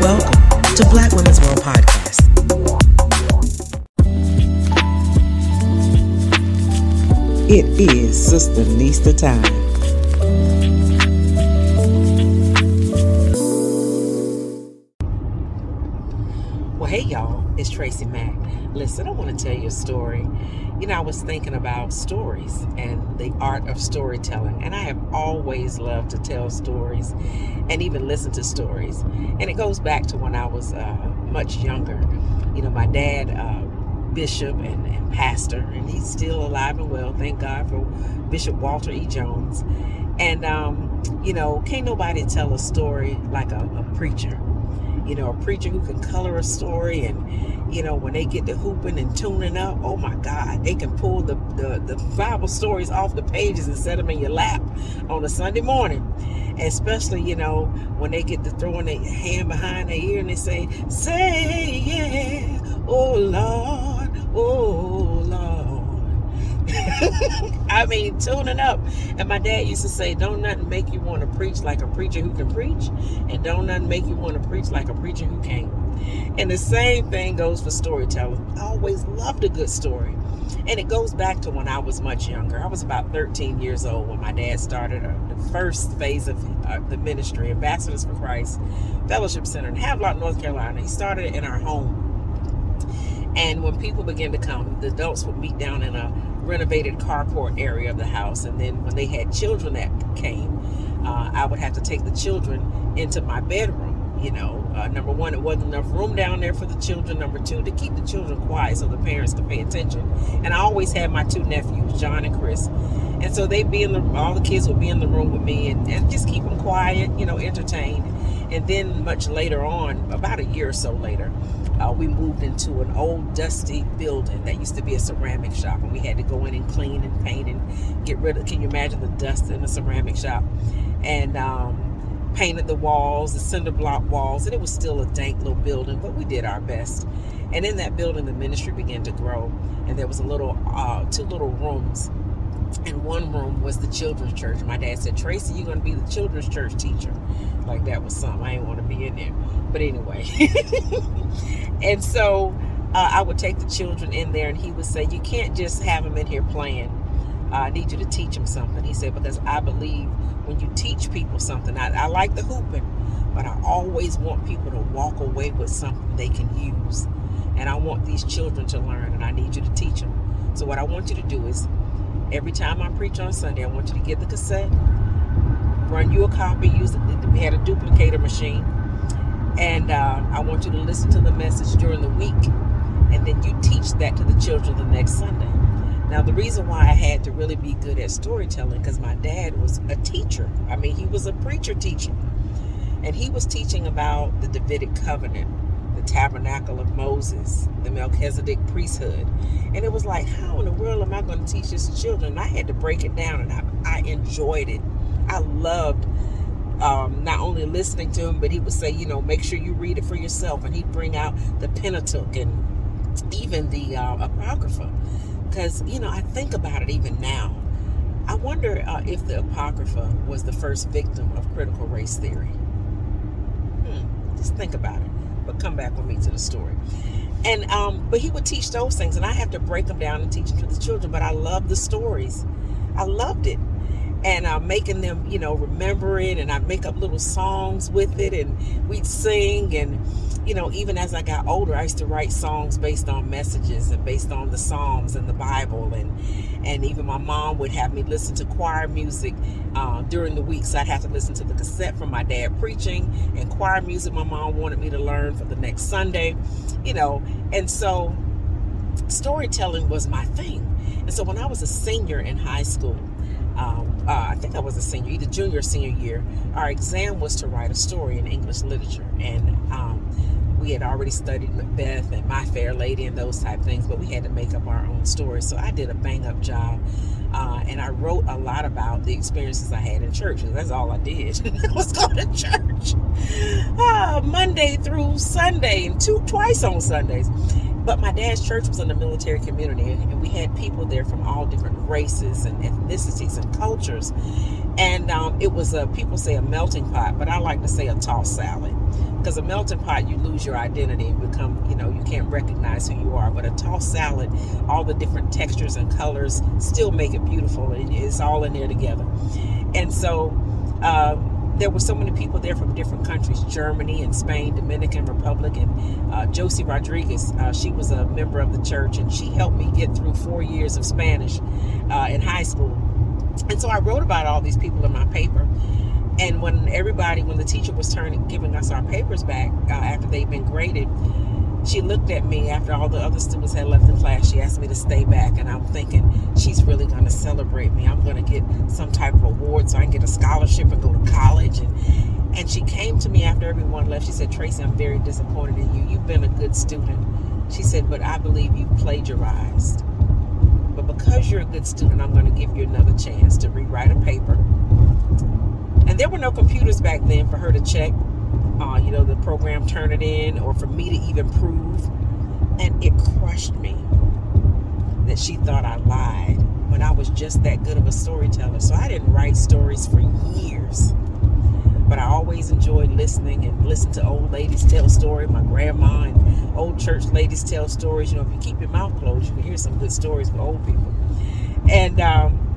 Welcome to Black Women's World Podcast. It is Sister Nista time. Well, hey y'all, it's Tracy Mack. Listen, I want to tell you a story. You know, I was thinking about stories and the art of storytelling, and I have always loved to tell stories and even listen to stories. And it goes back to when I was uh, much younger. You know, my dad, uh, bishop and, and pastor, and he's still alive and well. Thank God for Bishop Walter E. Jones. And, um, you know, can't nobody tell a story like a, a preacher you know, a preacher who can color a story and, you know, when they get to whooping and tuning up, oh my God, they can pull the, the, the Bible stories off the pages and set them in your lap on a Sunday morning. Especially, you know, when they get to throwing their hand behind their ear and they say, say yeah, oh Lord, oh Lord. I mean, tuning up. And my dad used to say, Don't nothing make you want to preach like a preacher who can preach, and don't nothing make you want to preach like a preacher who can't. And the same thing goes for storytelling. I always loved a good story. And it goes back to when I was much younger. I was about 13 years old when my dad started uh, the first phase of uh, the ministry, Ambassadors for Christ Fellowship Center in Havelock, North Carolina. He started it in our home. And when people began to come, the adults would meet down in a renovated carport area of the house. And then when they had children that came, uh, I would have to take the children into my bedroom. You know, uh, number one, it wasn't enough room down there for the children. Number two, to keep the children quiet so the parents could pay attention. And I always had my two nephews, John and Chris. And so they'd be in the, all the kids would be in the room with me and, and just keep them quiet, you know, entertained. And then much later on, about a year or so later, uh, we moved into an old dusty building that used to be a ceramic shop and we had to go in and clean and paint and get rid of can you imagine the dust in a ceramic shop? And um, painted the walls the cinder block walls and it was still a dank little building but we did our best. And in that building the ministry began to grow and there was a little uh, two little rooms and one room was the children's church. My dad said, Tracy, you're going to be the children's church teacher. Like that was something. I didn't want to be in there. But anyway. and so uh, I would take the children in there and he would say, You can't just have them in here playing. Uh, I need you to teach them something. He said, Because I believe when you teach people something, I, I like the whooping, but I always want people to walk away with something they can use. And I want these children to learn, and I need you to teach them. So, what I want you to do is every time I preach on Sunday, I want you to get the cassette, run you a copy, use. We had a duplicator machine and uh, I want you to listen to the message during the week, and then you teach that to the children the next Sunday. Now, the reason why I had to really be good at storytelling because my dad was a teacher. I mean, he was a preacher teacher, and he was teaching about the Davidic covenant, the tabernacle of Moses, the Melchizedek priesthood, and it was like, how in the world am I going to teach this to children? And I had to break it down, and I, I enjoyed it. I loved um, not only listening to him, but he would say, you know, make sure you read it for yourself. And he'd bring out the Pentateuch and even the uh, Apocrypha. Because, you know, I think about it even now. I wonder uh, if the Apocrypha was the first victim of critical race theory. Hmm, just think about it. But come back with me to the story. And um, but he would teach those things, and I have to break them down and teach them to the children. But I love the stories. I loved it and I'm making them, you know, remember it. And I make up little songs with it, and we'd sing. And you know, even as I got older, I used to write songs based on messages and based on the Psalms and the Bible. And and even my mom would have me listen to choir music uh, during the week, so I'd have to listen to the cassette from my dad preaching and choir music. My mom wanted me to learn for the next Sunday, you know, and so storytelling was my thing. And so when I was a senior in high school, um, uh, I think I was a senior, either junior or senior year, our exam was to write a story in English literature. And um, we had already studied Macbeth and My Fair Lady and those type things, but we had to make up our own story. So I did a bang up job. Uh, and I wrote a lot about the experiences I had in church. That's all I did. was go to church uh, Monday through Sunday and two twice on Sundays. But my dad's church was in the military community, and we had people there from all different races and ethnicities and cultures. And um, it was a people say a melting pot, but I like to say a tossed salad because a melting pot you lose your identity and become you know you can't recognize who you are. But a tossed salad all the different textures and colors still make it beautiful and it's all in there together. And so uh, there were so many people there from different countries germany and spain dominican republic and uh, josie rodriguez uh, she was a member of the church and she helped me get through four years of spanish uh, in high school. And so i wrote about all these people in my paper and when everybody, when the teacher was turning, giving us our papers back uh, after they'd been graded, she looked at me after all the other students had left the class. She asked me to stay back, and I'm thinking she's really going to celebrate me. I'm going to get some type of award so I can get a scholarship and go to college. And and she came to me after everyone left. She said, "Tracy, I'm very disappointed in you. You've been a good student." She said, "But I believe you plagiarized. But because you're a good student, I'm going to give you another chance to rewrite a paper." There were no computers back then for her to check, uh, you know, the program Turnitin or for me to even prove. And it crushed me that she thought I lied when I was just that good of a storyteller. So I didn't write stories for years. But I always enjoyed listening and listen to old ladies tell stories. My grandma and old church ladies tell stories. You know, if you keep your mouth closed, you can hear some good stories for old people. And um,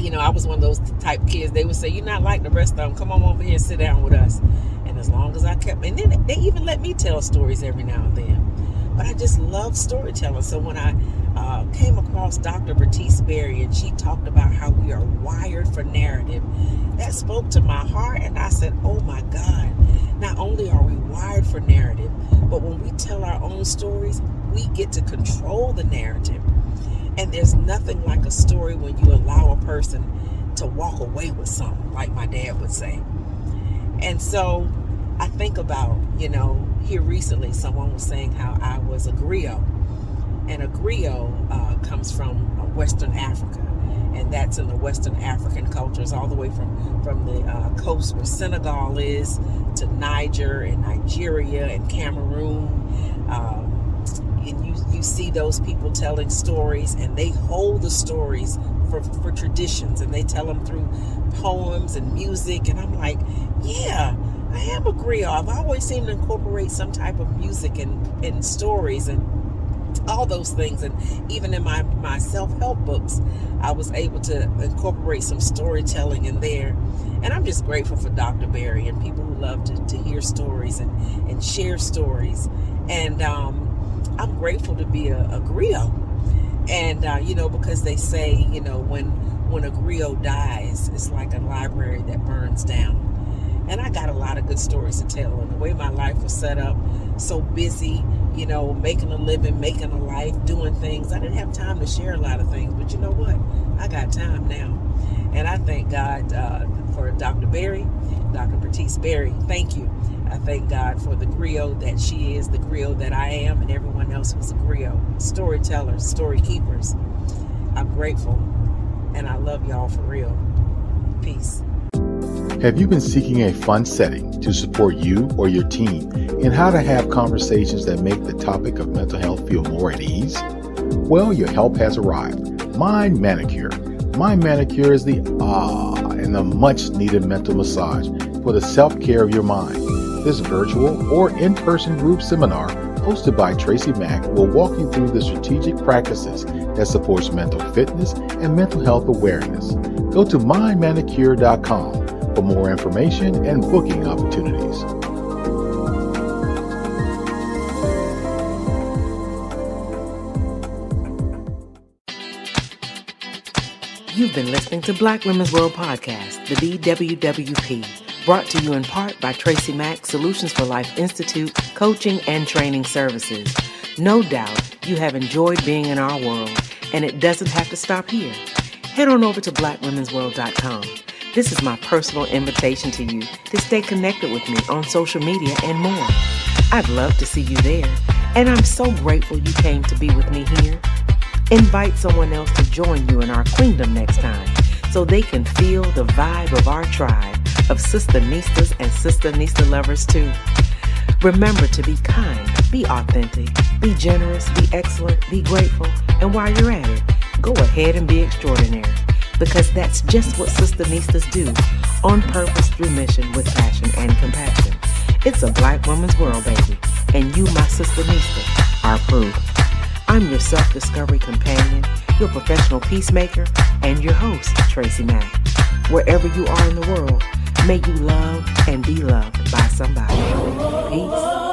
you know, I was one of those type kids. They would say, "You're not like the rest of them. Come on over here and sit down with us." And as long as I kept, and then they even let me tell stories every now and then. But I just love storytelling. So when I uh, came across Dr. Bertice Berry and she talked about how we are wired for narrative, that spoke to my heart, and I said, "Oh my God! Not only are we wired for narrative, but when we tell our own stories, we get to control the narrative." And there's nothing like a story when you allow a person to walk away with something, like my dad would say. And so I think about, you know, here recently, someone was saying how I was a griot. And a griot uh, comes from Western Africa. And that's in the Western African cultures, all the way from, from the uh, coast where Senegal is to Niger and Nigeria and Cameroon. Um, and you you see those people telling stories and they hold the stories for, for traditions and they tell them through poems and music and i'm like yeah i am a griot i've always seemed to incorporate some type of music and, and stories and all those things and even in my, my self-help books i was able to incorporate some storytelling in there. And i'm just grateful for dr berry and people who love to, to hear stories and, and share stories. And um, I'm grateful to be a, a griot. And, uh, you know, because they say, you know, when, when a griot dies, it's like a library that burns down. And I got a lot of good stories to tell. And the way my life was set up, so busy, you know, making a living, making a life, doing things. I didn't have time to share a lot of things. But you know what? I got time now. And I thank God uh, Dr. Berry, Dr. Bertice Berry. Thank you I thank God for the griot that she is, the griot that I am, and everyone else who's a griot. Storytellers, story keepers. I'm grateful, and I love y'all for real. Peace. Have you been seeking a fun setting to support you or your team in how to have conversations that make the topic of mental health feel more at ease? Well, your help has arrived. Mind Manicure. Mind Manicure is the ah and the much needed mental massage for the self care of your mind. This virtual or in person group seminar hosted by Tracy Mack will walk you through the strategic practices that supports mental fitness and mental health awareness. Go to mindmanicure.com for more information and booking opportunities. You've been listening to Black Women's World Podcast, the BWWP brought to you in part by Tracy Mack Solutions for Life Institute coaching and training services. No doubt you have enjoyed being in our world, and it doesn't have to stop here. Head on over to blackwomensworld.com. This is my personal invitation to you to stay connected with me on social media and more. I'd love to see you there, and I'm so grateful you came to be with me here. Invite someone else to join you in our queendom next time so they can feel the vibe of our tribe of Sister Nistas and Sister Nista lovers too. Remember to be kind, be authentic, be generous, be excellent, be grateful, and while you're at it, go ahead and be extraordinary because that's just what Sister Nistas do on purpose through mission with passion and compassion. It's a black woman's world, baby. And you, my sister Nista, are proof. I'm your self discovery companion, your professional peacemaker, and your host, Tracy Mack. Wherever you are in the world, may you love and be loved by somebody. Peace.